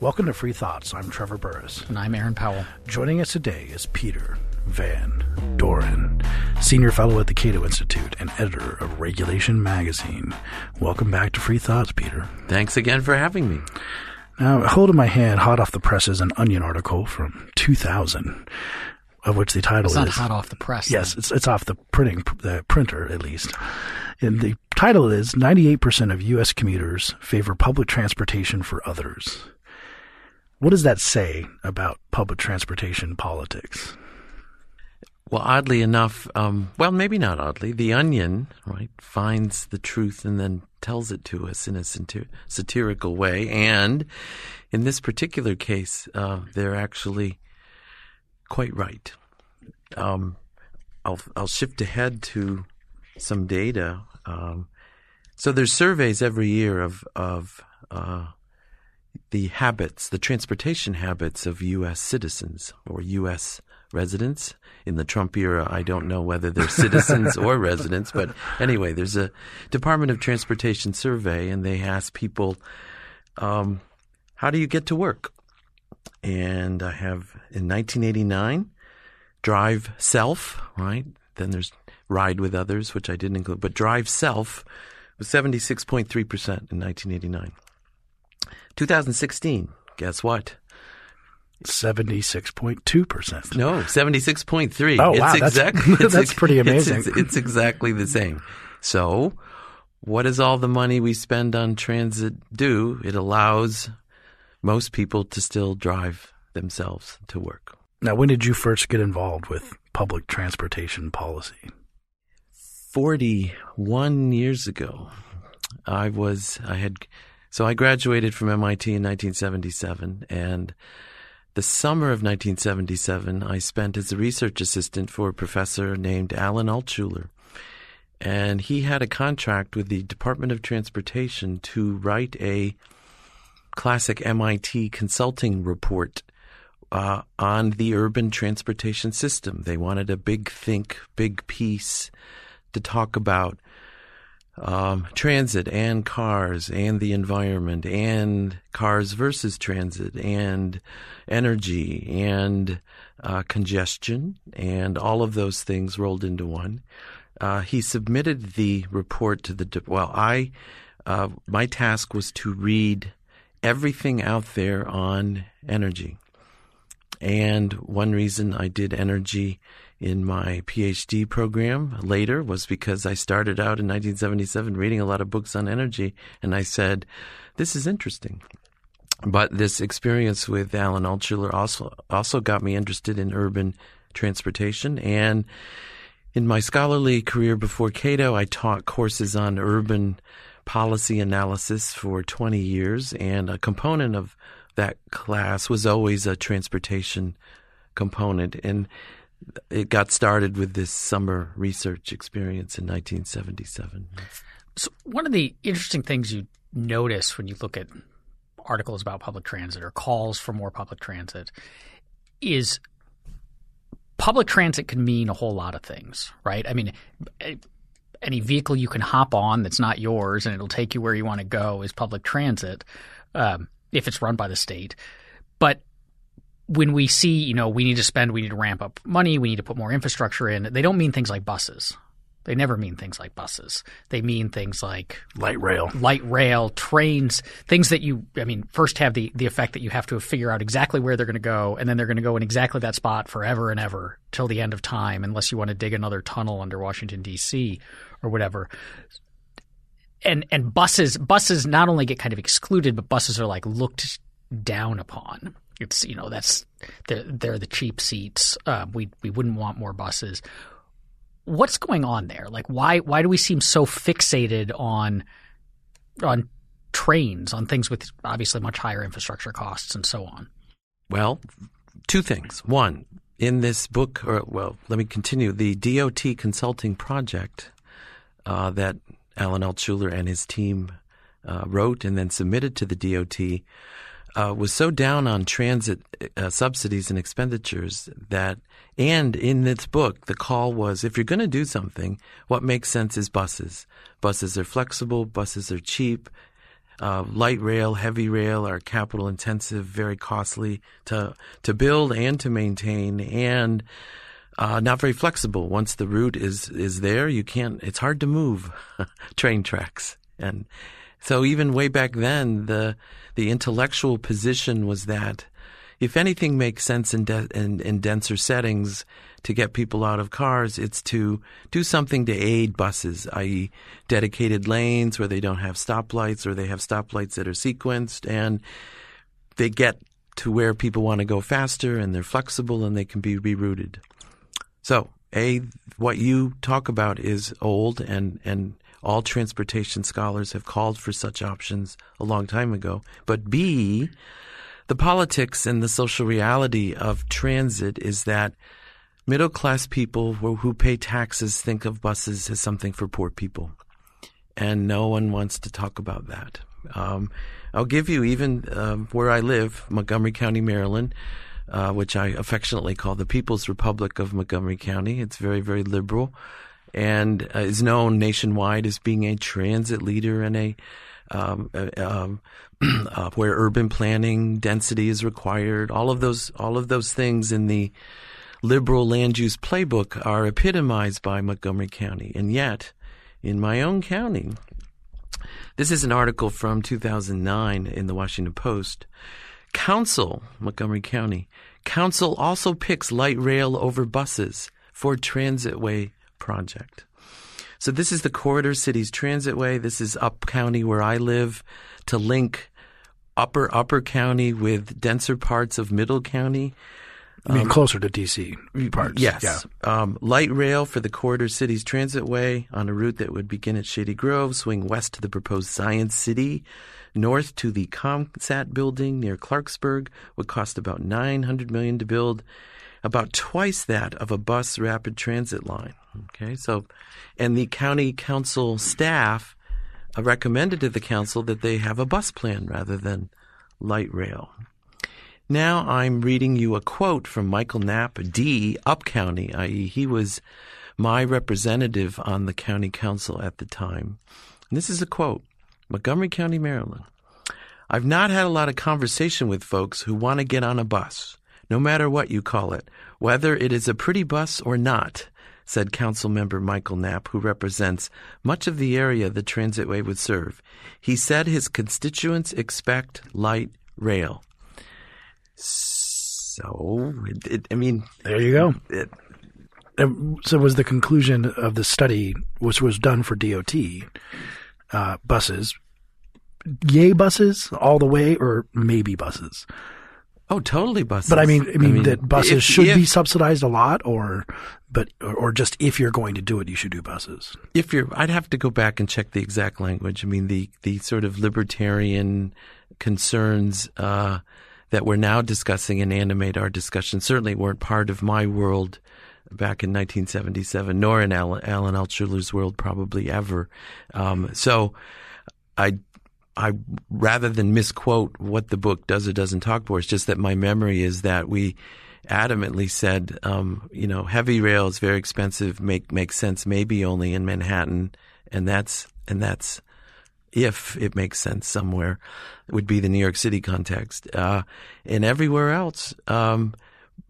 Welcome to Free Thoughts. I'm Trevor Burrus. And I'm Aaron Powell. Joining us today is Peter Van Doren, Senior Fellow at the Cato Institute and editor of Regulation Magazine. Welcome back to Free Thoughts, Peter. Thanks again for having me. Now, holding my hand, hot off the press, is an Onion article from 2000, of which the title it's is not hot off the press. Yes, it's it's off the printing the printer at least. And the title is 98% of U.S. commuters favor public transportation for others. What does that say about public transportation politics? Well, oddly enough, um, well, maybe not oddly, the Onion, right, finds the truth and then tells it to us in a satir- satirical way. And in this particular case, uh, they're actually quite right. Um, I'll, I'll shift ahead to some data. Um, so there's surveys every year of of uh, the habits, the transportation habits of U.S. citizens or U.S. residents. In the Trump era, I don't know whether they're citizens or residents, but anyway, there's a Department of Transportation survey, and they ask people, um, "How do you get to work?" And I have in 1989, drive self, right? Then there's ride with others, which I didn't include, but drive self was 76.3% in 1989. 2016, guess what? 76.2%. No, 76.3. Oh, it's wow. exactly, that's, that's pretty amazing. It's, it's exactly the same. So, what does all the money we spend on transit do? It allows most people to still drive themselves to work. Now, when did you first get involved with public transportation policy? 41 years ago. I was, I had, so I graduated from MIT in 1977 and the summer of 1977 I spent as a research assistant for a professor named Alan Altshuler. And he had a contract with the Department of Transportation to write a classic MIT consulting report uh, on the urban transportation system. They wanted a big think, big piece to talk about um, transit and cars and the environment and cars versus transit and energy and uh, congestion and all of those things rolled into one. Uh, he submitted the report to the well. I uh, my task was to read everything out there on energy, and one reason I did energy in my PhD program later was because I started out in 1977 reading a lot of books on energy, and I said, "This is interesting." But this experience with Alan Altshuler also also got me interested in urban transportation and. In my scholarly career before Cato, I taught courses on urban policy analysis for 20 years, and a component of that class was always a transportation component. And it got started with this summer research experience in 1977. So, one of the interesting things you notice when you look at articles about public transit or calls for more public transit is public transit can mean a whole lot of things, right? I mean, any vehicle you can hop on that's not yours and it'll take you where you want to go is public transit um, if it's run by the state. But when we see, you know, we need to spend, we need to ramp up money, we need to put more infrastructure in, they don't mean things like buses. They never mean things like buses. They mean things like light rail, light rail, trains, things that you, I mean, first have the, the effect that you have to figure out exactly where they're going to go, and then they're going to go in exactly that spot forever and ever till the end of time, unless you want to dig another tunnel under Washington D.C. or whatever. And and buses buses not only get kind of excluded, but buses are like looked down upon. It's you know that's they're, they're the cheap seats. Uh, we we wouldn't want more buses what's going on there? Like why why do we seem so fixated on on trains, on things with obviously much higher infrastructure costs and so on? Well, two things. One, in this book, or well, let me continue. The DOT consulting project uh, that Alan Altshuler and his team uh, wrote and then submitted to the DOT uh, was so down on transit uh, subsidies and expenditures that, and in this book, the call was if you're going to do something, what makes sense is buses. Buses are flexible, buses are cheap. Uh, light rail, heavy rail are capital intensive, very costly to to build and to maintain, and uh, not very flexible. Once the route is is there, you can't. It's hard to move train tracks, and so even way back then, the the intellectual position was that if anything makes sense in, de- in, in denser settings to get people out of cars, it's to do something to aid buses, i.e., dedicated lanes where they don't have stoplights or they have stoplights that are sequenced and they get to where people want to go faster and they're flexible and they can be rerouted. So, A, what you talk about is old and, and all transportation scholars have called for such options a long time ago. But B, the politics and the social reality of transit is that middle class people who pay taxes think of buses as something for poor people. And no one wants to talk about that. Um, I'll give you even um, where I live, Montgomery County, Maryland, uh, which I affectionately call the People's Republic of Montgomery County. It's very, very liberal and uh, is known nationwide as being a transit leader and a um, uh, um, uh, where urban planning density is required. All of those, all of those things in the liberal land use playbook are epitomized by Montgomery County, and yet, in my own county, this is an article from 2009 in the Washington Post. Council, Montgomery County, Council also picks light rail over buses for transitway project. So this is the Corridor Cities Transitway. This is up county where I live to link upper upper county with denser parts of middle county. I mean, um, closer to DC parts. Yes. Yeah. Um, light rail for the Corridor Cities Transitway on a route that would begin at Shady Grove, swing west to the proposed Science City, north to the ComSat building near Clarksburg, would cost about 900 million to build, about twice that of a bus rapid transit line. Okay, so, and the county council staff recommended to the council that they have a bus plan rather than light rail. Now I'm reading you a quote from Michael Knapp, D, Up County, i.e., he was my representative on the county council at the time. And this is a quote Montgomery County, Maryland. I've not had a lot of conversation with folks who want to get on a bus, no matter what you call it, whether it is a pretty bus or not said Council Member Michael Knapp, who represents much of the area the transitway would serve. He said his constituents expect light rail. So, it, it, I mean, there you go. It, so, was the conclusion of the study, which was done for DOT uh, buses, yay buses all the way, or maybe buses? Oh, totally buses. But I mean, I mean, I mean that buses if, should if, be subsidized a lot, or but or just if you're going to do it, you should do buses. If you're, I'd have to go back and check the exact language. I mean, the the sort of libertarian concerns uh, that we're now discussing and animate our discussion certainly weren't part of my world back in 1977, nor in Alan, Alan Altshuler's world probably ever. Um, so I I rather than misquote what the book does or doesn't talk for, it's just that my memory is that we adamantly said, um, you know, heavy rail is very expensive, make makes sense maybe only in Manhattan, and that's and that's if it makes sense somewhere, would be the New York City context. Uh, and everywhere else, um,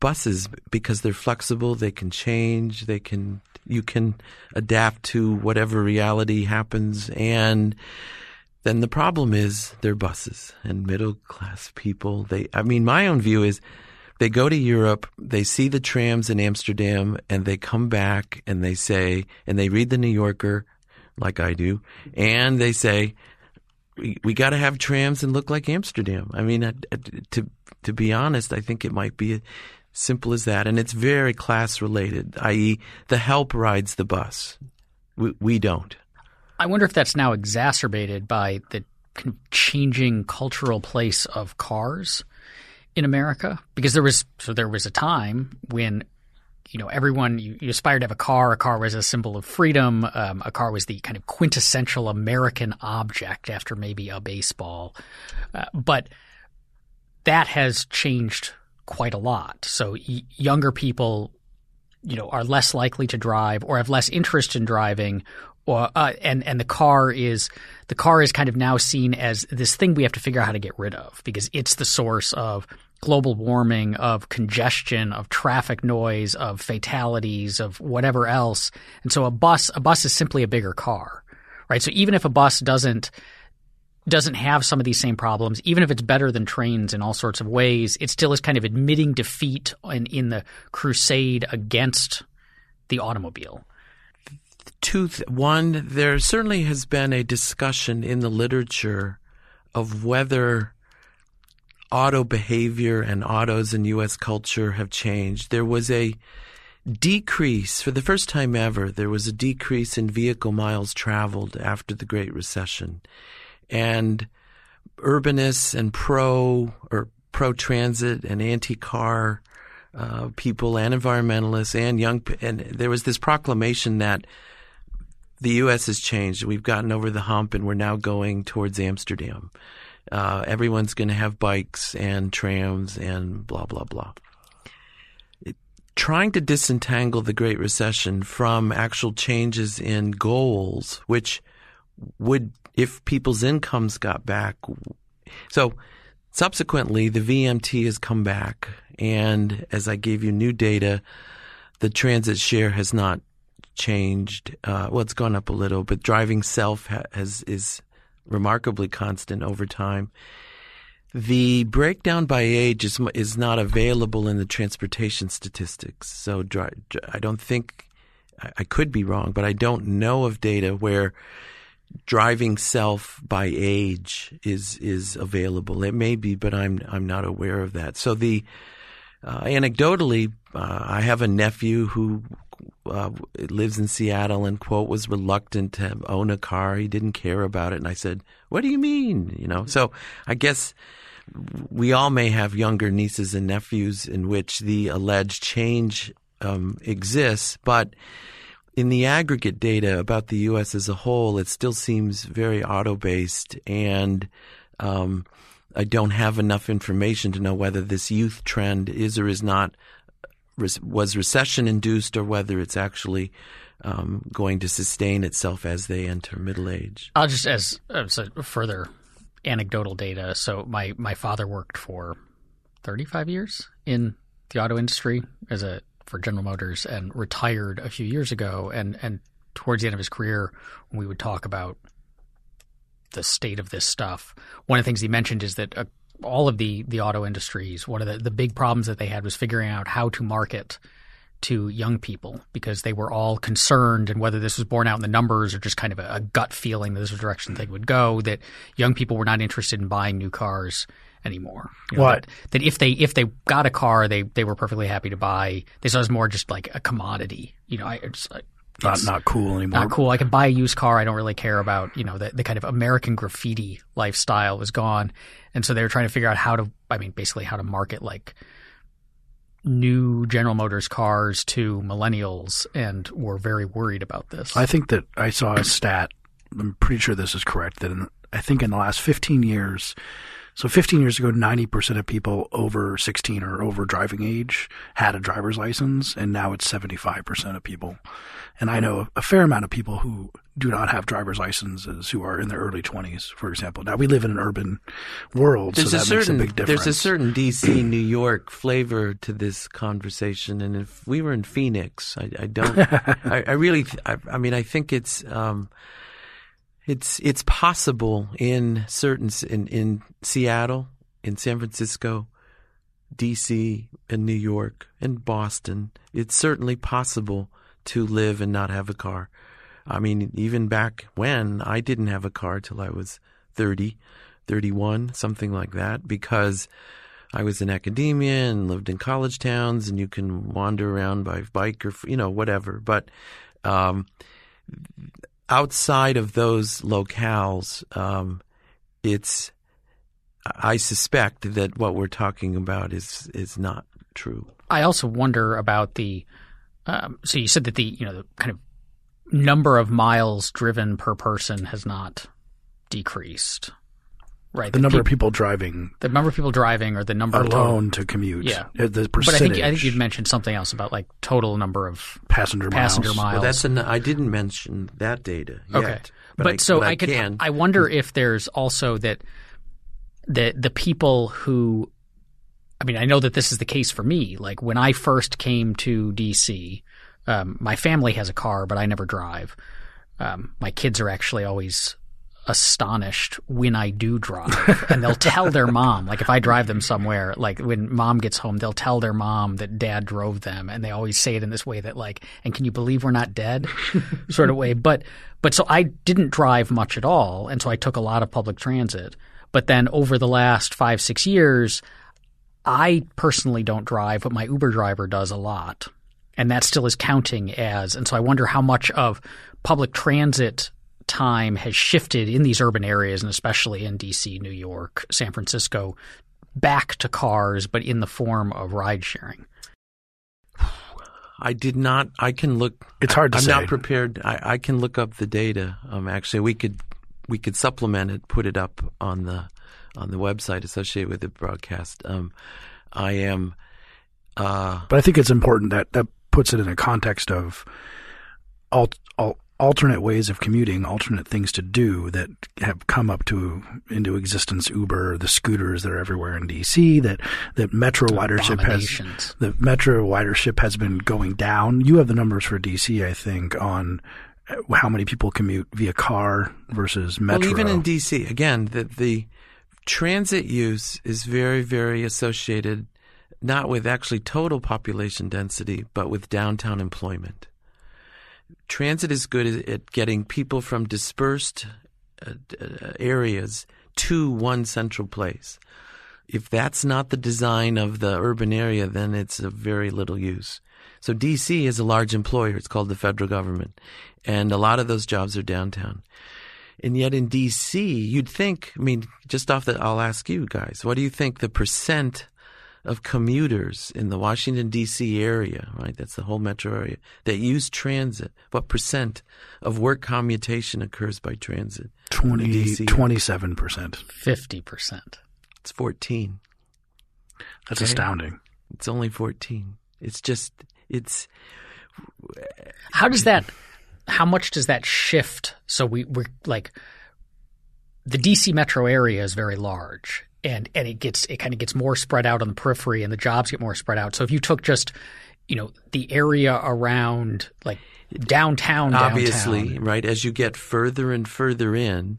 buses because they're flexible, they can change, they can you can adapt to whatever reality happens and then the problem is they're buses and middle class people. They, I mean, my own view is they go to Europe, they see the trams in Amsterdam, and they come back and they say, and they read the New Yorker, like I do, and they say, we, we got to have trams and look like Amsterdam. I mean, uh, uh, to to be honest, I think it might be simple as that, and it's very class related. I.e., the help rides the bus. We, we don't. I wonder if that's now exacerbated by the kind of changing cultural place of cars in America. Because there was so there was a time when you know everyone you, you aspired to have a car. A car was a symbol of freedom. Um, a car was the kind of quintessential American object after maybe a baseball. Uh, but that has changed quite a lot. So y- younger people, you know, are less likely to drive or have less interest in driving Uh, and and the car is the car is kind of now seen as this thing we have to figure out how to get rid of because it's the source of global warming, of congestion, of traffic noise, of fatalities, of whatever else. And so a bus a bus is simply a bigger car, right? So even if a bus doesn't doesn't have some of these same problems, even if it's better than trains in all sorts of ways, it still is kind of admitting defeat in, in the crusade against the automobile two th- one there certainly has been a discussion in the literature of whether auto behavior and autos in US culture have changed. There was a decrease for the first time ever there was a decrease in vehicle miles traveled after the great recession. And urbanists and pro or pro transit and anti car uh, people and environmentalists and young and there was this proclamation that the U.S. has changed. We've gotten over the hump, and we're now going towards Amsterdam. Uh, everyone's going to have bikes and trams and blah blah blah. It, trying to disentangle the Great Recession from actual changes in goals, which would, if people's incomes got back, so subsequently the VMT has come back, and as I gave you new data, the transit share has not changed. Uh, well, it's gone up a little, but driving self has is remarkably constant over time. The breakdown by age is is not available in the transportation statistics. So I don't think I, I could be wrong, but I don't know of data where driving self by age is is available. It may be, but I'm I'm not aware of that. So the uh, anecdotally, uh, I have a nephew who uh, lives in Seattle and quote was reluctant to own a car. He didn't care about it, and I said, "What do you mean?" You know. So I guess we all may have younger nieces and nephews in which the alleged change um, exists, but in the aggregate data about the U.S. as a whole, it still seems very auto based and. Um, I don't have enough information to know whether this youth trend is or is not was recession induced or whether it's actually um, going to sustain itself as they enter middle age. I'll just as, further anecdotal data. So my my father worked for 35 years in the auto industry as a for General Motors and retired a few years ago. And and towards the end of his career, when we would talk about the state of this stuff, one of the things he mentioned is that a all of the the auto industries, one of the, the big problems that they had was figuring out how to market to young people because they were all concerned and whether this was borne out in the numbers or just kind of a, a gut feeling that this was the direction they would go that young people were not interested in buying new cars anymore. You know, what? That, that, if they if they got a car they they were perfectly happy to buy. They saw it as more just like a commodity. You know, I just not not cool anymore. Not cool. I can buy a used car. I don't really care about you know the the kind of American graffiti lifestyle was gone, and so they were trying to figure out how to. I mean, basically how to market like new General Motors cars to millennials, and were very worried about this. I think that I saw a stat. I'm pretty sure this is correct. That in, I think in the last 15 years, so 15 years ago, 90% of people over 16 or over driving age had a driver's license, and now it's 75% of people. And I know a fair amount of people who do not have driver's licenses who are in their early 20s, for example. Now we live in an urban world, there's so that a certain, makes a big difference. There's a certain DC, New York flavor to this conversation, and if we were in Phoenix, I, I don't, I, I, really, I, I, mean, I think it's, um, it's it's possible in certain in in Seattle, in San Francisco, D.C., and New York, and Boston. It's certainly possible to live and not have a car. I mean, even back when I didn't have a car till I was 30, 31, something like that, because I was in academia and lived in college towns, and you can wander around by bike or you know whatever. But um, outside of those locales, um, it's I suspect that what we're talking about is is not true. I also wonder about the. Um, so you said that the you know the kind of number of miles driven per person has not decreased. Right? The number of people driving the number of people driving, or the number of total- alone to commute. Yeah. Uh, The But I think I think you'd mentioned something else about like total number of passenger miles. passenger miles. Well, that's an, I didn't mention that data yet. Okay, but, but, I, so but I, could. can. I wonder if there's also that the the people who, I mean, I know that this is the case for me. Like when I first came to DC, um, my family has a car, but I never drive. Um, my kids are actually always astonished when I do drive, and they'll tell their mom. Like if I drive them somewhere, like when mom gets home, they'll tell their mom that dad drove them, and they always say it in this way that like, "And can you believe we're not dead?" sort of way. But but so I didn't drive much at all, and so I took a lot of public transit. But then over the last five six years, I personally don't drive, but my Uber driver does a lot. And that still is counting as. And so I wonder how much of public transit time has shifted in these urban areas, and especially in DC, New York, San Francisco, back to cars, but in the form of ride sharing. I did not. I can look. It's hard to say. I'm say. not prepared. I, I can look up the data. Um, actually, we could we could supplement it, put it up on the on the website associated with the broadcast. Um, I am. Uh, But I think it's important that that puts it in a context of alt, al alternate ways of commuting, alternate things to do that have come up to into existence. Uber, the scooters that are everywhere in DC. That that metro ridership has the metro ridership has been going down. You have the numbers for DC, I think, on uh, how many people commute via car versus metro. Well, even in DC, again, the, the transit use is very, very associated not with actually total population density, but with downtown employment. Transit is good at- getting people from dispersed uh, uh, areas to one central place. If that's not the design of the urban area, then it's of very little use. So DC is a large employer. It's called the federal government. And a lot of those jobs are downtown. And yet in DC, you'd think, I mean, just off the, I'll ask you guys, what do you think the percent of commuters in the Washington DC area, right? That's the whole metro area that use transit. What percent of work commutation occurs by transit? 20, 27%. Fifty percent. It's 14. That's Okay. astounding. It's only 14. It's just, it's, How does that? How much does that shift? So we we're like the DC metro area is very large, and and it gets it kind of gets more spread out on the periphery, and the jobs get more spread out. So if you took just you know the area around like downtown, obviously, downtown, right? As you get further and further in,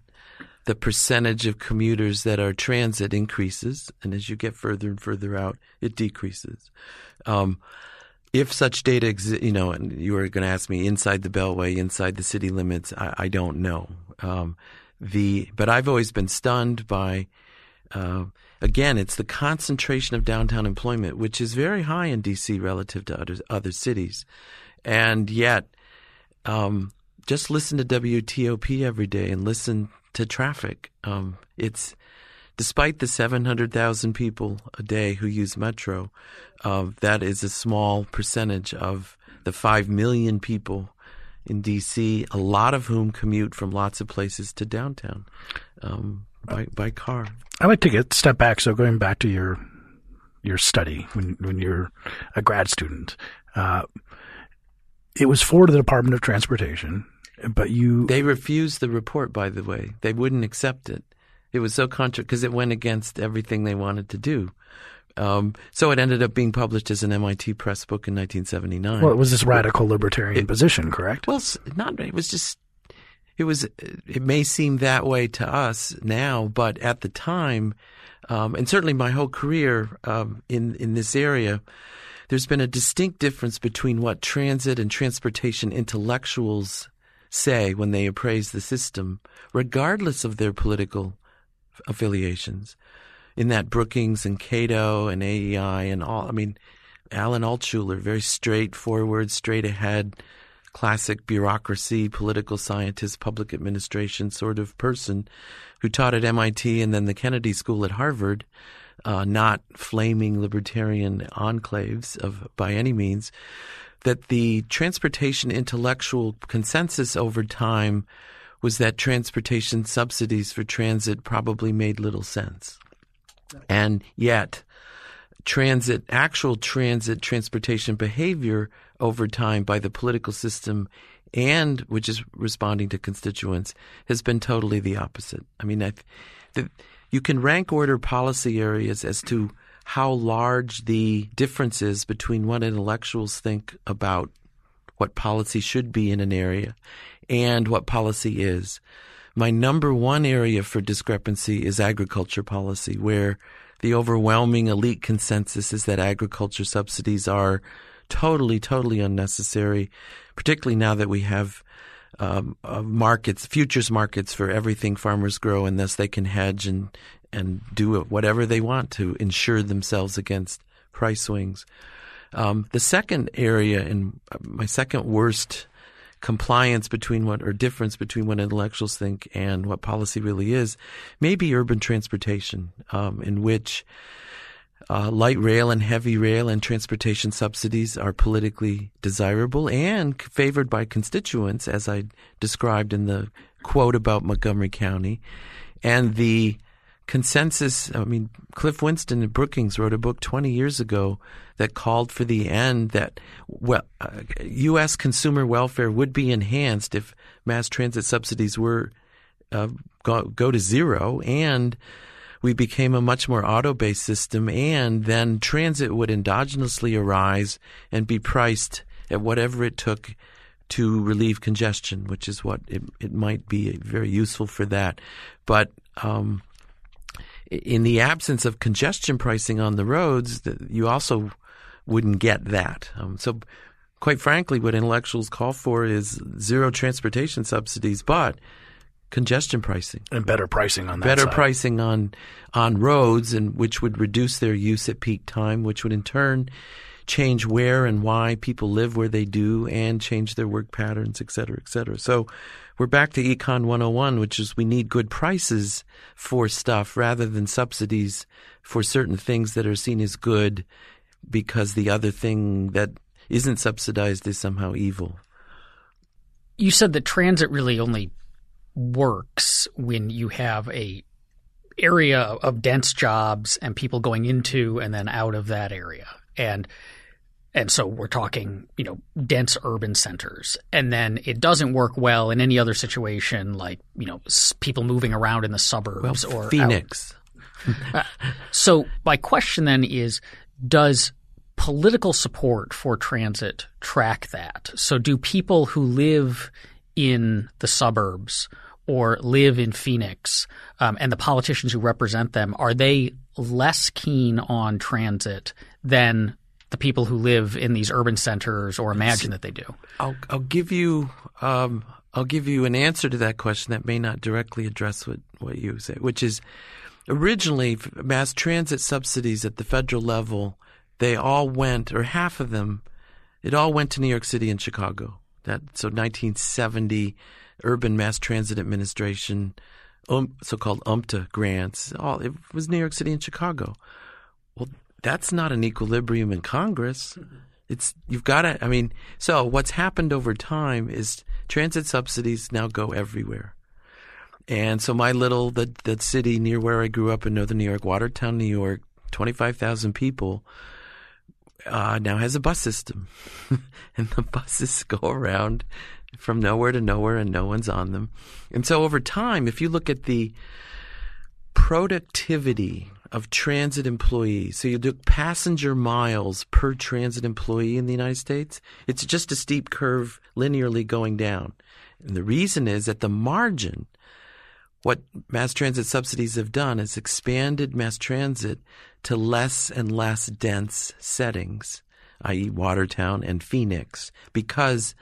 the percentage of commuters that are transit increases, and as you get further and further out, it decreases. Um, if such data exists, you know, and you were going to ask me inside the Beltway, inside the city limits, I, I don't know. Um, the but I've always been stunned by. Uh, again, it's the concentration of downtown employment, which is very high in DC relative to other other cities, and yet um, just listen to WTOP every day and listen to traffic. Um, it's despite the 700,000 people a day who use Metro, uh, that is a small percentage of the 5 million people in DC, a lot of whom commute from lots of places to downtown um, by, by car. I like to get step back. So going back to your your study when when you're a grad student, uh, it was for the Department of Transportation, but you They refused the report, by the way. They wouldn't accept it. It was so contra because it went against everything they wanted to do. Um, so it ended up being published as an MIT Press book in 1979. well, it was this radical libertarian position, correct? Well, not it was just it was it may seem that way to us now, but at the time, um, and certainly my whole career um, in in this area, there's been a distinct difference between what transit and transportation intellectuals say when they appraise the system, regardless of their political affiliations. In that Brookings and Cato and AEI and all, I mean, Alan Altshuler, very straightforward, straight ahead, classic bureaucracy, political scientist, public administration sort of person who taught at MIT and then the Kennedy School at Harvard, uh, not flaming libertarian enclaves of by any means, that the transportation intellectual consensus over time was that transportation subsidies for transit probably made little sense. And yet, transit, actual transit transportation behavior over time by the political system and which is responding to constituents has been totally the opposite. I mean, I, the, you can rank order policy areas as to how large the difference is between what intellectuals think about what policy should be in an area and what policy is. My number one area for discrepancy is agriculture policy, where the overwhelming elite consensus is that agriculture subsidies are totally, totally unnecessary, particularly now that we have um, uh, markets, futures markets for everything farmers grow, and thus they can hedge and and do whatever they want to insure themselves against price swings. Um, the second area, and my second worst compliance between what or difference between what intellectuals think and what policy really is, may be urban transportation, um, in which uh, light rail and heavy rail and transportation subsidies are politically desirable and favored by constituents, as I described in the quote about Montgomery County. And the consensus, I mean, Cliff Winston and Brookings wrote a book 20 years ago that called for the end that well, uh, U.S. consumer welfare would be enhanced if mass transit subsidies were uh, go, go to zero and we became a much more auto based system, and then transit would endogenously arise and be priced at whatever it took to relieve congestion, which is what it, it might be very useful for that. But um, in the absence of congestion pricing on the roads, you also wouldn't get that. Um, so, quite frankly, what intellectuals call for is zero transportation subsidies, but congestion pricing and better pricing on that. Better side. pricing on on roads, and which would reduce their use at peak time, which would in turn change where and why people live where they do, and change their work patterns, et cetera, et cetera. So we're back to Econ 101, which is we need good prices for stuff rather than subsidies for certain things that are seen as good because the other thing that isn't subsidized is somehow evil. You said that transit really only works when you have a area of dense jobs and people going into and then out of that area. And and so we're talking, you know, dense urban centers. And then it doesn't work well in any other situation like, you know, people moving around in the suburbs well, or Phoenix. uh, so my question then is does political support for transit track that? So do people who live in the suburbs or live in Phoenix um, and the politicians who represent them, are they less keen on transit than the people who live in these urban centers or imagine that they do? I'll, I'll give you um, I'll give you an answer to that question that may not directly address what, what you say, which is originally mass transit subsidies at the federal level, they all went, or half of them, it all went to New York City and Chicago. That so 1970 Urban Mass Transit Administration, um, so-called UMTA grants. All it was New York City and Chicago. Well, that's not an equilibrium in Congress. It's you've got to. I mean, so what's happened over time is transit subsidies now go everywhere. And so my little the the city near where I grew up in northern New York, Watertown, New York, twenty five thousand people, uh, now has a bus system, and the buses go around from nowhere to nowhere and no one's on them. And so over time, if you look at the productivity of transit employees, so you do passenger miles per transit employee in the United States, it's just a steep curve linearly going down. And the reason is at the margin, what mass transit subsidies have done is expanded mass transit to less and less dense settings, i.e., Watertown and Phoenix, because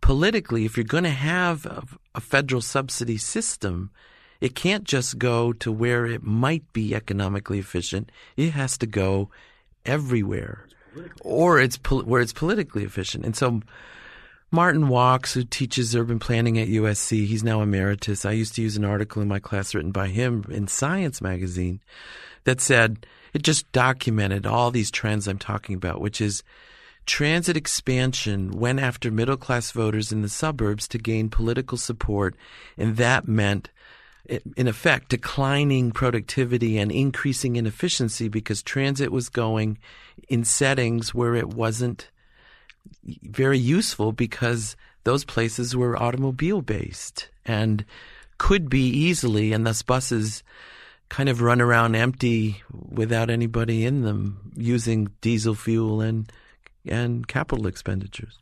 politically, if you're going to have a, a, federal subsidy system, it can't just go to where it might be economically efficient. It has to go everywhere, or it's where it's politically efficient. And so, Martin Wachs, who teaches urban planning at USC, he's now emeritus. I used to use an article in my class written by him in Science magazine that said it just documented all these trends I'm talking about, which is transit expansion went after middle class voters in the suburbs to gain political support, and that meant in effect, declining productivity and increasing inefficiency because transit was going in settings where it wasn't very useful because those places were automobile based and could be easily, and thus buses kind of run around empty without anybody in them using diesel fuel and and capital expenditures.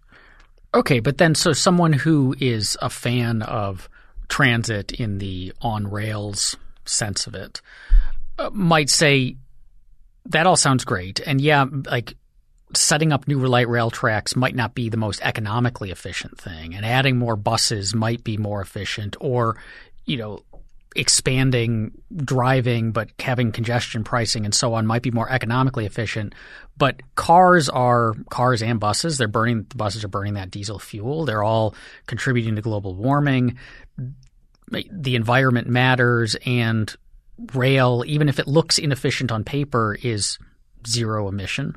Okay, but then so someone who is a fan of transit in the on rails sense of it uh, might say that all sounds great and yeah like setting up new light rail tracks might not be the most economically efficient thing and adding more buses might be more efficient or you know expanding driving but having congestion pricing and so on might be more economically efficient. But cars are cars and buses they're burning the buses are burning that diesel fuel. They're all contributing to global warming. The environment matters and rail even if it looks inefficient on paper is zero emission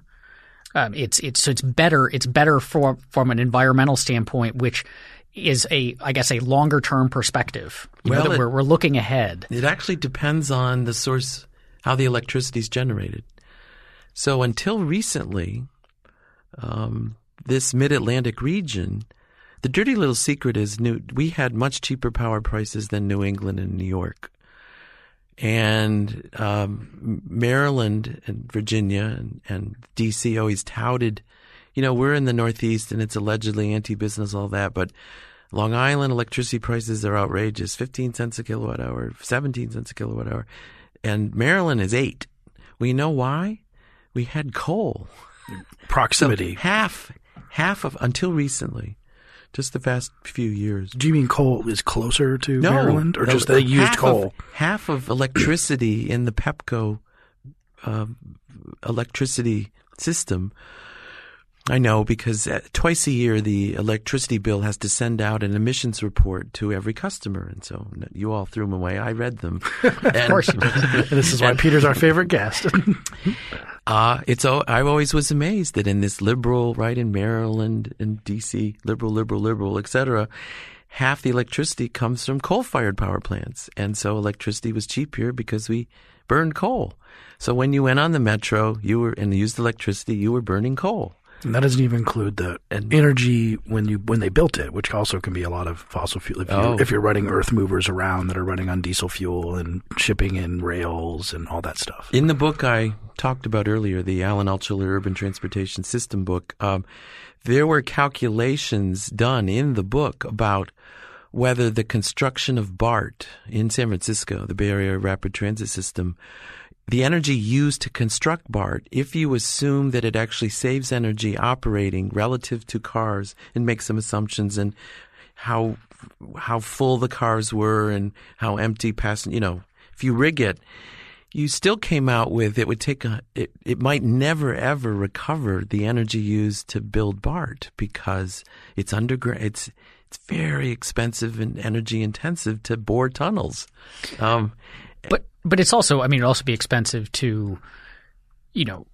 um, it's it's so it's better it's better for from an environmental standpoint which is a, I guess, a longer term perspective. You well, know, it, we're, we're looking ahead. It actually depends on the source, how the electricity is generated. So until recently, um, this mid Atlantic region, the dirty little secret is new, we had much cheaper power prices than New England and New York. And um, Maryland and Virginia and, and DC always touted you know, we're in the Northeast and it's allegedly anti business, all that, but Long Island electricity prices are outrageous 15 cents a kilowatt hour, 17 cents a kilowatt hour. And Maryland is eight. We know why? We had coal. Proximity. So half, half of, until recently, just the past few years. Do you mean coal is closer to no, Maryland or no, just they used coal? Of, half of electricity in the PEPCO uh, electricity system I know because uh, twice a year the electricity bill has to send out an emissions report to every customer, and so you all threw them away. I read them. of course this is why Peter's our favorite guest. uh, it's I always was amazed that in this liberal, right in Maryland and D.C., liberal, liberal, liberal, etc., half the electricity comes from coal-fired power plants, and so electricity was cheap here because we burned coal. So when you went on the metro, you were and used electricity, you were burning coal. And that doesn't even include the energy when you when they built it, which also can be a lot of fossil fuel. If, oh. you, if you're running earth movers around that are running on diesel fuel and shipping in rails and all that stuff. In the book I talked about earlier, the Alan Altshuler Urban Transportation System book, um, there were calculations done in the book about whether the construction of BART in San Francisco, the Bay Area Rapid Transit System, the energy used to construct BART, if you assume that it actually saves energy operating relative to cars and make some assumptions and how how full the cars were and how empty passenger, you know, if you rig it, you still came out with it would take a it, it might never ever recover the energy used to build BART because it's underground it's it's very expensive and energy intensive to bore tunnels. Um, but but it's also, I mean, it also be expensive to, you know,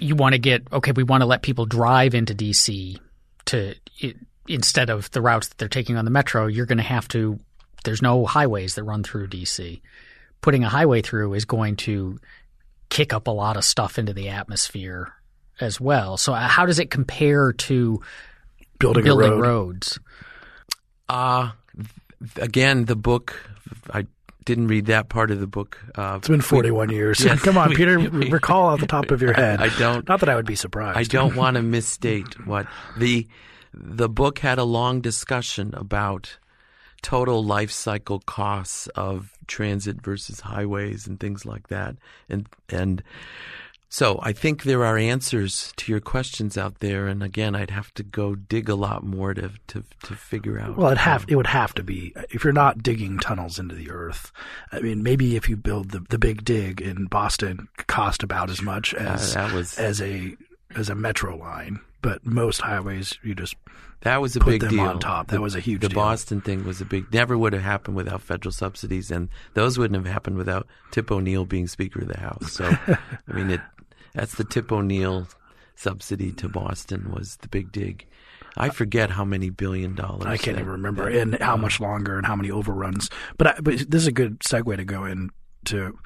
you want to get okay. We want to let people drive into DC to it, instead of the routes that they're taking on the metro. You're going to have to. There's no highways that run through DC. Putting a highway through is going to kick up a lot of stuff into the atmosphere as well. So, uh, how does it compare to building, building road. roads? Uh, again, the book I didn't read that part of the book. Uh, it's been 41 we, years. Yes, Come on, we, Peter, we, recall off the top of your head. I don't. Not that I would be surprised. I don't want to misstate what the the book had a long discussion about total life cycle costs of transit versus highways and things like that, and and so I think there are answers to your questions out there, and again, I'd have to go dig a lot more to to, to figure out. Well, it have it would have to be if you're not digging tunnels into the earth. I mean, maybe if you build the the big dig in Boston, cost about as much as uh, was, as a as a metro line, but most highways you just that was a big deal on top. That the, was a huge. The deal. Boston thing was a big. Never would have happened without federal subsidies, and those wouldn't have happened without Tip O'Neill being Speaker of the House. So, I mean, it that's the Tip O'Neill subsidy to Boston was the big dig. I forget how many billion dollars. I can't that- even remember, that- and how much longer, and how many overruns. But I, but this is a good segue to go into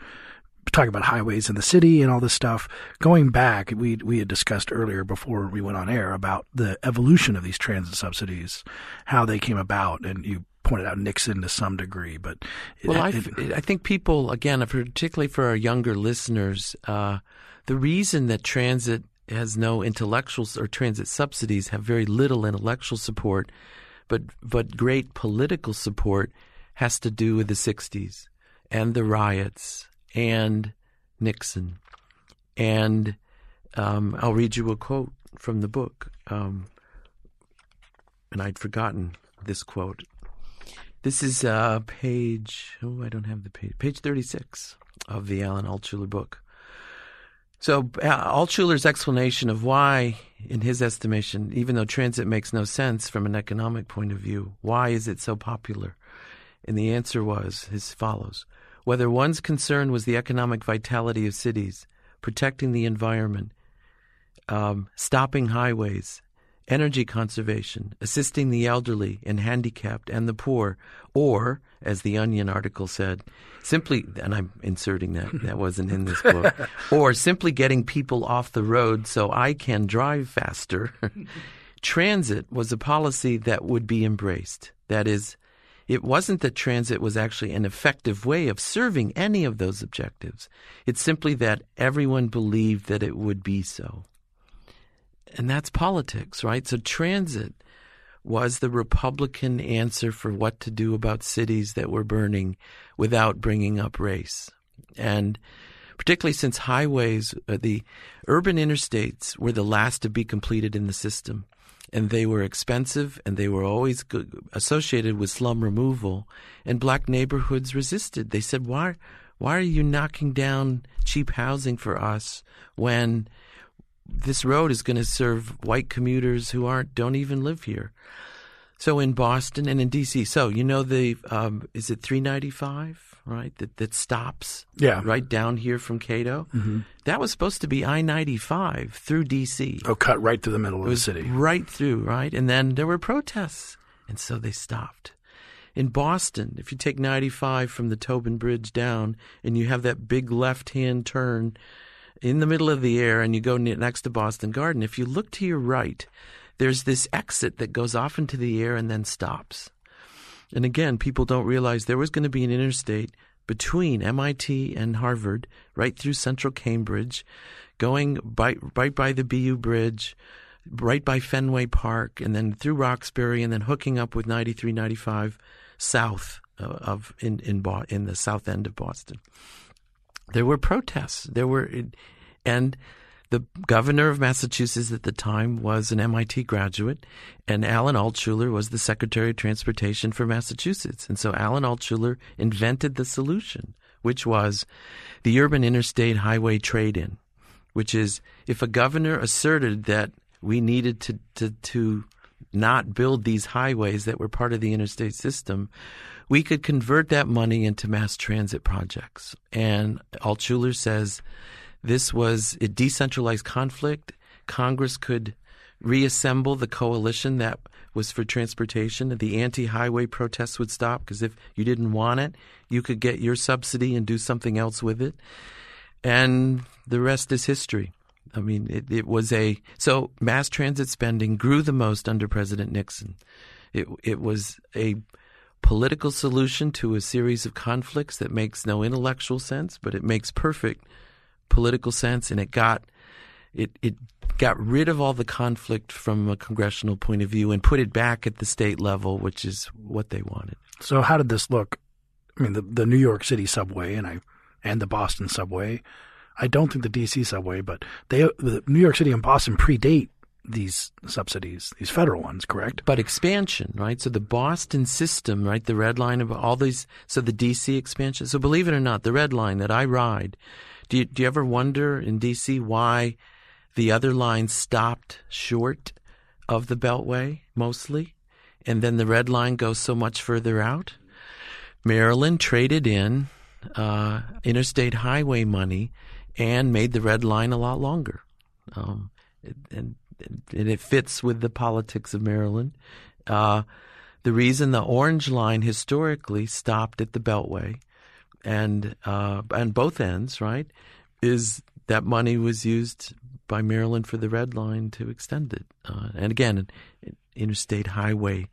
talk about highways in the city and all this stuff. Going back, we we had discussed earlier before we went on air about the evolution of these transit subsidies, how they came about, and you pointed out Nixon to some degree, but it- Well, I, it- I think people, again, particularly for our younger listeners, uh, the reason that transit has no intellectuals or transit subsidies have very little intellectual support, but but great political support has to do with the '60s and the riots and Nixon. And um, I'll read you a quote from the book, um, and I'd forgotten this quote. This is uh, page. Oh, I don't have the page. Page thirty-six of the Alan Altshuler book. So uh, Altshuler's explanation of why, in his estimation, even though transit makes no sense from an economic point of view, why is it so popular? And the answer was as follows: whether one's concern was the economic vitality of cities, protecting the environment, um, stopping highways, energy conservation, assisting the elderly and handicapped and the poor, or, as the Onion article said, simply, and I'm inserting that, that wasn't in this quote, or simply getting people off the road so I can drive faster. transit was a policy that would be embraced. That is, it wasn't that transit was actually an effective way of serving any of those objectives. It's simply that everyone believed that it would be so. And that's politics, right? So transit was the Republican answer for what to do about cities that were burning without bringing up race. And particularly since highways, uh, the urban interstates were the last to be completed in the system. And they were expensive and they were always associated with slum removal. And black neighborhoods resisted. They said, why, why are you knocking down cheap housing for us when this road is going to serve white commuters who aren't don't even live here. So in Boston and in DC, so you know the um, is it 395 right that that stops yeah, right down here from Cato. Mm-hmm. That was supposed to be I-95 through DC. oh, cut right through the middle of It the city. right through right, and then there were protests, and so they stopped. In Boston, if you take 95 from the Tobin Bridge down, and you have that big left-hand turn in the middle of the air and you go next to Boston Garden, if you look to your right, there's this exit that goes off into the air and then stops. And again, people don't realize there was going to be an interstate between MIT and Harvard, right through central Cambridge, going by, right by the BU Bridge, right by Fenway Park, and then through Roxbury, and then hooking up with 93, 95 south uh, of in in, in the south end of Boston there were protests. There were, and the governor of Massachusetts at the time was an MIT graduate, and Alan Altshuler was the Secretary of Transportation for Massachusetts. And so Alan Altshuler invented the solution, which was the urban interstate highway trade-in, which is if a governor asserted that we needed to to, to not build these highways that were part of the interstate system, we could convert that money into mass transit projects. And Altshuler says this was a decentralized conflict. Congress could reassemble the coalition that was for transportation. The anti-highway protests would stop because if you didn't want it, you could get your subsidy and do something else with it. And the rest is history. I mean, it, it was a so mass transit spending grew the most under President Nixon. It it was a political solution to a series of conflicts that makes no intellectual sense, but it makes perfect political sense, and it got it it got rid of all the conflict from a congressional point of view and put it back at the state level, which is what they wanted. So how did this look? I mean, the the New York City subway and I and the Boston subway. I don't think the DC subway, but they the New York City and Boston predate these subsidies, these federal ones, correct? But expansion, right? So the Boston system, right? The red line of all these. So the DC expansion. So believe it or not, the red line that I ride. Do you do you ever wonder in DC why the other lines stopped short of the Beltway mostly, and then the red line goes so much further out? Maryland traded in uh, interstate highway money and made the red line a lot longer. Um, and and it fits with the politics of Maryland. Uh, the reason the Orange Line historically stopped at the Beltway and uh, and both ends, right, is that money was used by Maryland for the Red Line to extend it, uh, and again, interstate highway.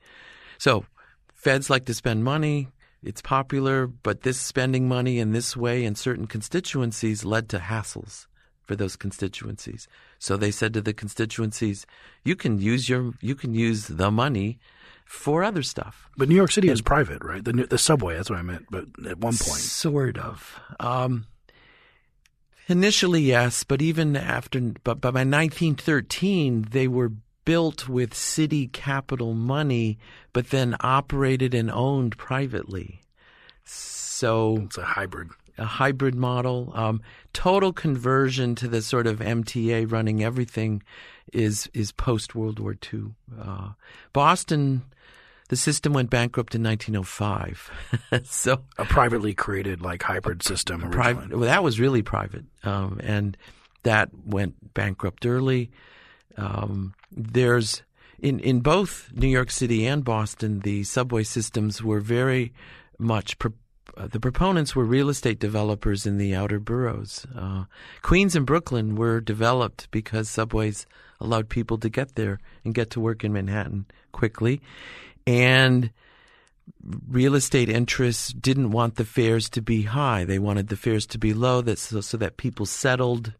So, feds like to spend money. It's popular, but this spending money in this way in certain constituencies led to hassles for those constituencies. So they said to the constituencies, "You can use your you can use the money for other stuff." But New York City and, is private, right? The the subway. That's what I meant. But at one point, sort of. Um, initially, yes, but even after, but, by 1913, they were built with city capital money, but then operated and owned privately. So it's a hybrid a hybrid model. Um, total conversion to the sort of MTA running everything is is post World War II. Uh, Boston, the system went bankrupt in 1905. so a privately created like hybrid system. Private, well, that was really private, um, and that went bankrupt early. Um, there's in in both New York City and Boston, the subway systems were very much pre- uh, the proponents were real estate developers in the outer boroughs. Uh, Queens and Brooklyn were developed because subways allowed people to get there and get to work in Manhattan quickly. And real estate interests didn't want the fares to be high. They wanted the fares to be low that, so, so that people settled.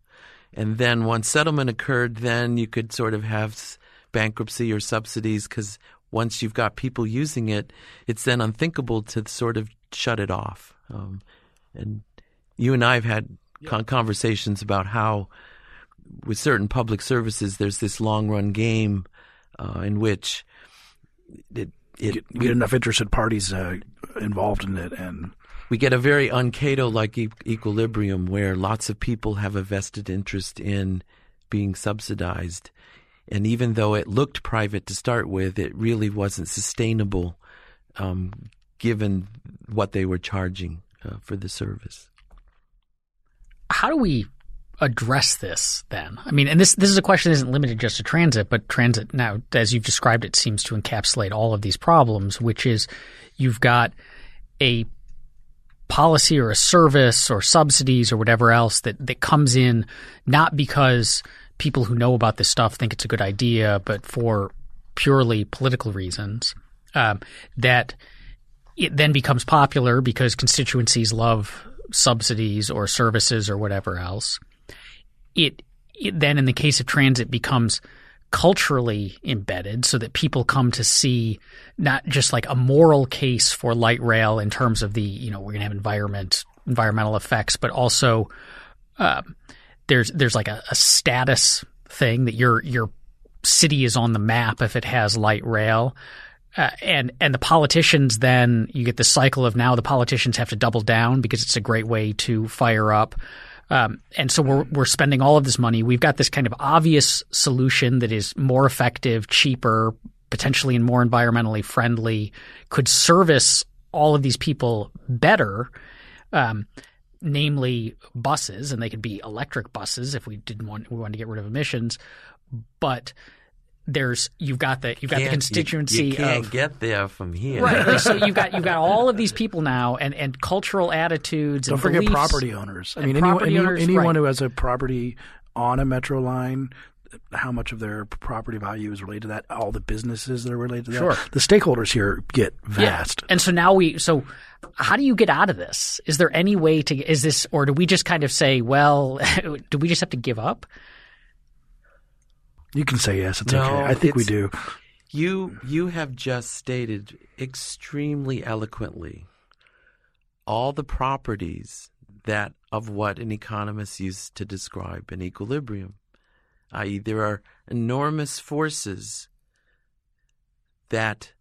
And then once settlement occurred, then you could sort of have bankruptcy or subsidies because once you've got people using it, it's then unthinkable to sort of shut it off. Um, and you and I have had con- conversations about how, with certain public services, there's this long run game uh, in which it, it get, get enough interested parties uh, involved in it, and we get a very uncato like e- equilibrium where lots of people have a vested interest in being subsidized. And even though it looked private to start with, it really wasn't sustainable um, given what they were charging uh, for the service. How do we address this then? I mean, and this this is a question that isn't limited just to transit, but transit now, as you've described it, seems to encapsulate all of these problems, which is you've got a policy or a service or subsidies or whatever else that, that comes in not because people who know about this stuff think it's a good idea, but for purely political reasons, um, that – it then becomes popular because constituencies love subsidies or services or whatever else. It, it, then, in the case of transit, becomes culturally embedded so that people come to see not just like a moral case for light rail in terms of the you know we're going to have environment environmental effects, but also um, there's there's like a, a status thing that your your city is on the map if it has light rail. Uh, and and the politicians then you get the cycle of now the politicians have to double down because it's a great way to fire up. Um, and so we're we're spending all of this money. We've got this kind of obvious solution that is more effective, cheaper, potentially and more environmentally friendly, could service all of these people better. Um, namely buses, and they could be electric buses if we didn't want we wanted to get rid of emissions. But there's you've got the you've got can't, the constituency you, you can't of, get there from here. Right. so you've got you've got all of these people now and, and cultural attitudes. Don't forget beliefs, property owners. I mean, anyone, any, owners, anyone right. who has a property on a metro line, how much of their property value is related to that? All the businesses that are related to that. Sure. The stakeholders here get vast. Yeah. And so now we so how do you get out of this? Is there any way to is this or do we just kind of say, well, do we just have to give up? You can say yes. It's no, okay. I think we do. You you have just stated extremely eloquently all the properties that of what an economist used to describe an equilibrium, i.e., there are enormous forces that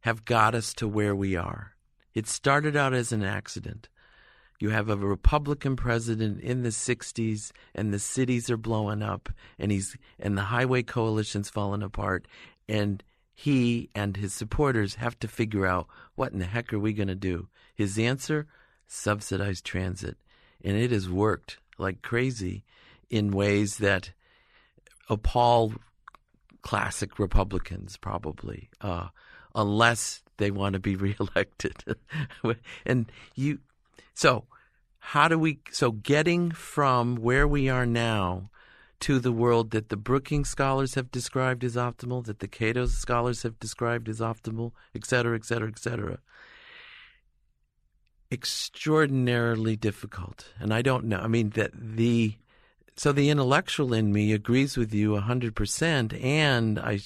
have got us to where we are. It started out as an accident. You have a Republican president in the 60s, and the cities are blowing up, and he's and the highway coalition's falling apart, and he and his supporters have to figure out what in the heck are we going to do. His answer: subsidized transit, and it has worked like crazy in ways that appall classic Republicans, probably, uh, unless they want to be reelected. and you, so how do we, so getting from where we are now to the world that the Brookings scholars have described as optimal, that the Cato scholars have described as optimal, et cetera, et cetera, et cetera. Extraordinarily difficult. And I don't know. I mean, that the, so the intellectual in me agrees with you 100%, and I,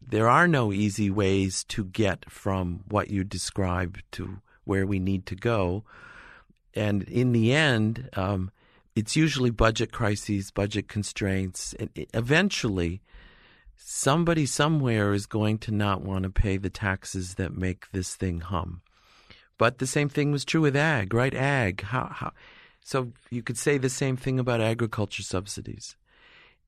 there are no easy ways to get from what you describe to where we need to go. And in the end, um, it's usually budget crises, budget constraints. And eventually, somebody somewhere is going to not want to pay the taxes that make this thing hum. But the same thing was true with ag, right? Ag. How, how, so you could say the same thing about agriculture subsidies.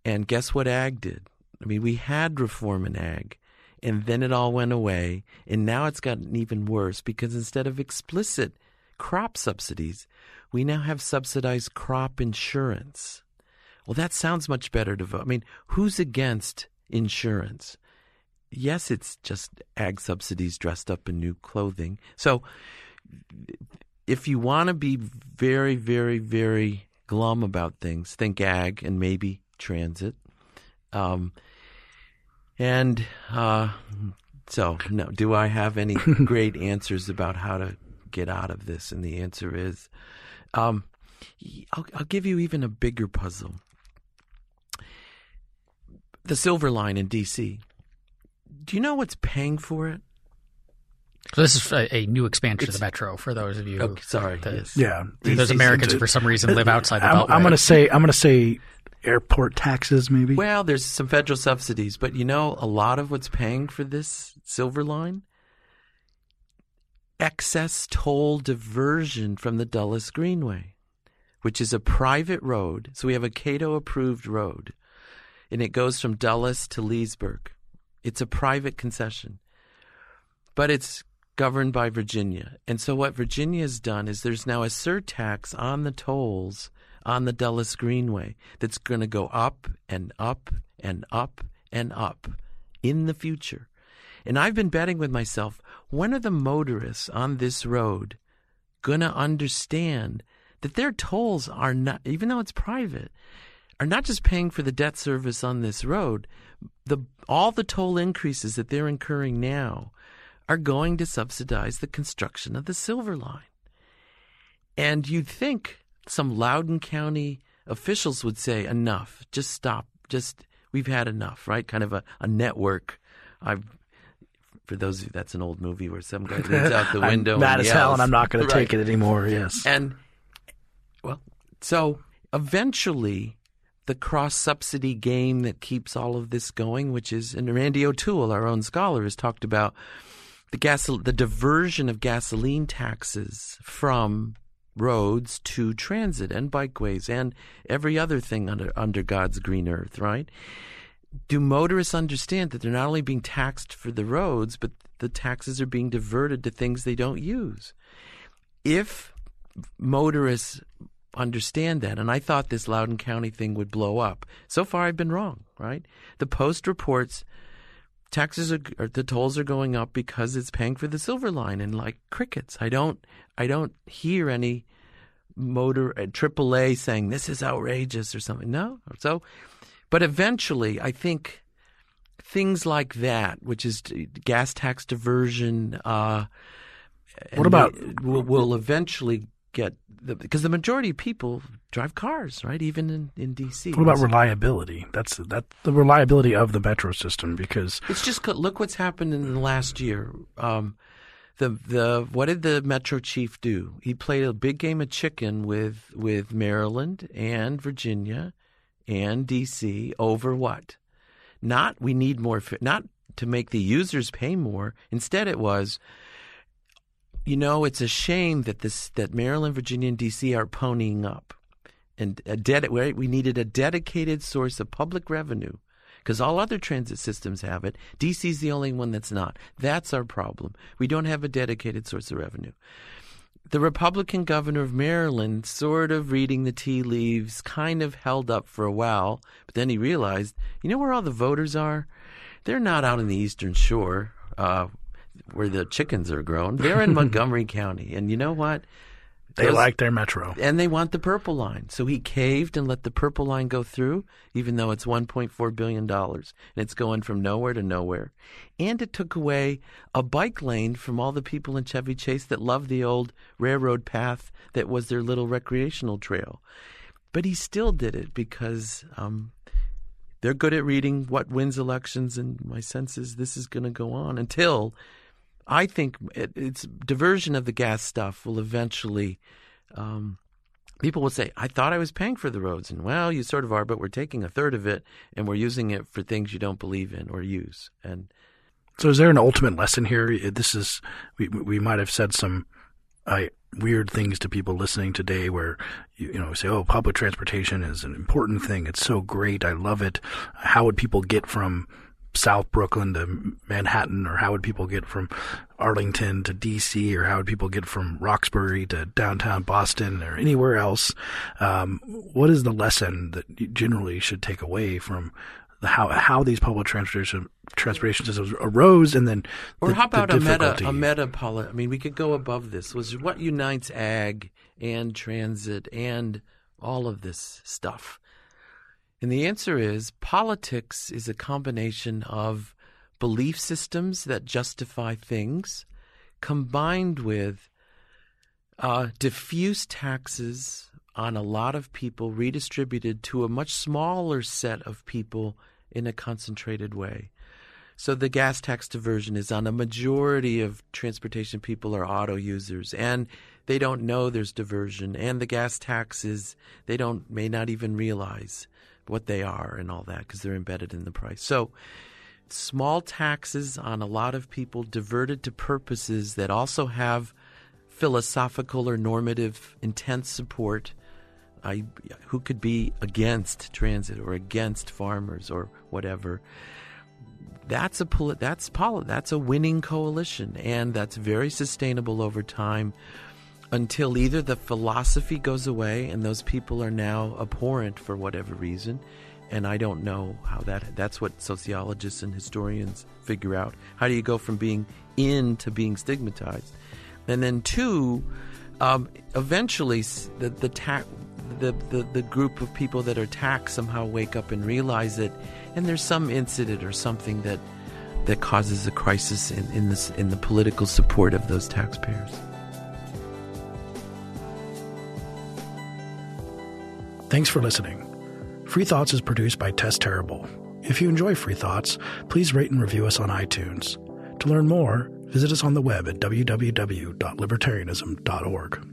And guess what ag did? I mean, we had reform in ag, and then it all went away. And now it's gotten even worse because instead of explicit crop subsidies, we now have subsidized crop insurance. Well, that sounds much better to vote. I mean, who's against insurance? Yes, it's just ag subsidies dressed up in new clothing. So, if you want to be very, very, very glum about things, think ag and maybe transit. Um, and uh, so, no, do I have any great answers about how to get out of this? And the answer is um, I'll, I'll give you even a bigger puzzle. The Silver Line in D.C. Do you know what's paying for it? So this is a, a new expansion it's, of the metro for those of you. Okay, sorry. The, yes. Yeah. Those Americans, for some reason, live outside the I'm, Beltway. I'm going to say. I'm going to say airport taxes, maybe. Well, there's some federal subsidies, but you know, a lot of what's paying for this Silver Line excess toll diversion from the Dulles Greenway, which is a private road. So we have a Cato approved road, and it goes from Dulles to Leesburg. It's a private concession, but it's governed by Virginia. And so what Virginia has done is there's now a surtax on the tolls on the Dulles Greenway that's going to go up and up and up and up in the future. And I've been betting with myself, when are the motorists on this road going to understand that their tolls are not, even though it's private, are not just paying for the debt service on this road, the all the toll increases that they're incurring now are going to subsidize the construction of the Silver Line. And you'd think some Loudoun County officials would say, enough, just stop, just, we've had enough, right? Kind of a, a network. I've for those of you, that's an old movie where some guy leans out the window. Mad as hell, and I'm not going right. to take it anymore. Yes, and well, so eventually, the cross subsidy game that keeps all of this going, which is, and Randy O'Toole, our own scholar, has talked about the gas, the diversion of gasoline taxes from roads to transit and bikeways and every other thing under under God's green earth, right? do motorists understand that they're not only being taxed for the roads, but the taxes are being diverted to things they don't use? If motorists understand that, and I thought this Loudoun County thing would blow up. So far, I've been wrong, right? The Post reports taxes are the tolls are going up because it's paying for the silver line and like crickets. I don't i don't hear any motor uh, AAA saying this is outrageous or something. No. So but eventually, I think things like that, which is gas tax diversion, uh, what about will, will eventually get the, because the majority of people drive cars, right? Even in, in DC. What about reliability? That's that the reliability of the metro system because it's just look what's happened in the last year. Um, the the what did the metro chief do? He played a big game of chicken with with Maryland and Virginia and DC over what? Not we need more, not to make the users pay more. Instead, it was, you know, it's a shame that this that Maryland, Virginia, and DC are ponying up, and a ded- we needed a dedicated source of public revenue because all other transit systems have it. DC's the only one that's not. That's our problem. We don't have a dedicated source of revenue. the Republican governor of Maryland, sort of reading the tea leaves, kind of held up for a while, but then he realized, you know where all the voters are? They're not out in the Eastern Shore, uh, where the chickens are grown. They're in Montgomery County, and you know what? They Those- like their metro. and they want the purple line. So he caved and let the purple line go through, even though it's $1.4 billion. And it's going from nowhere to nowhere. And it took away a bike lane from all the people in Chevy Chase that loved the old railroad path that was their little recreational trail. But he still did it because um, they're good at reading what wins elections. And my sense is this is going to go on until I think it, it's diversion of the gas stuff will eventually. Um, people will say, "I thought I was paying for the roads," and well, you sort of are, but we're taking a third of it and we're using it for things you don't believe in or use. And So, is there an ultimate lesson here? This is we we might have said some uh, weird things to people listening today, where you, you know say, "Oh, public transportation is an important thing. It's so great. I love it." How would people get from South Brooklyn to Manhattan, or how would people get from Arlington to D.C., or how would people get from Roxbury to downtown Boston, or anywhere else? Um, what is the lesson that you generally should take away from the, how how these public transportation transportation systems arose, and then or the- how about a meta a meta poli- I mean, we could go above this. Was what unites ag and transit and all of this stuff? And the answer is politics is a combination of belief systems that justify things combined with uh, diffuse taxes on a lot of people redistributed to a much smaller set of people in a concentrated way. So the gas tax diversion is on a majority of transportation people are auto users and they don't know there's diversion and the gas taxes they don't may not even realize what they are and all that because they're embedded in the price. So small taxes on a lot of people diverted to purposes that also have philosophical or normative intense support. I, who could be against transit or against farmers or whatever. That's a poli- that's poli- that's a winning coalition, and that's very sustainable over time. Until either the philosophy goes away and those people are now abhorrent for whatever reason, and I don't know how that. That's what sociologists and historians figure out. How do you go from being in to being stigmatized? And then two, um, eventually the the, ta- the the the group of people that are taxed somehow wake up and realize it, and there's some incident or something that that causes a crisis in, in this in the political support of those taxpayers. Thanks for listening. Free Thoughts is produced by Tess Terrible. If you enjoy Free Thoughts, please rate and review us on iTunes. To learn more, visit us on the web at www.libertarianism.org.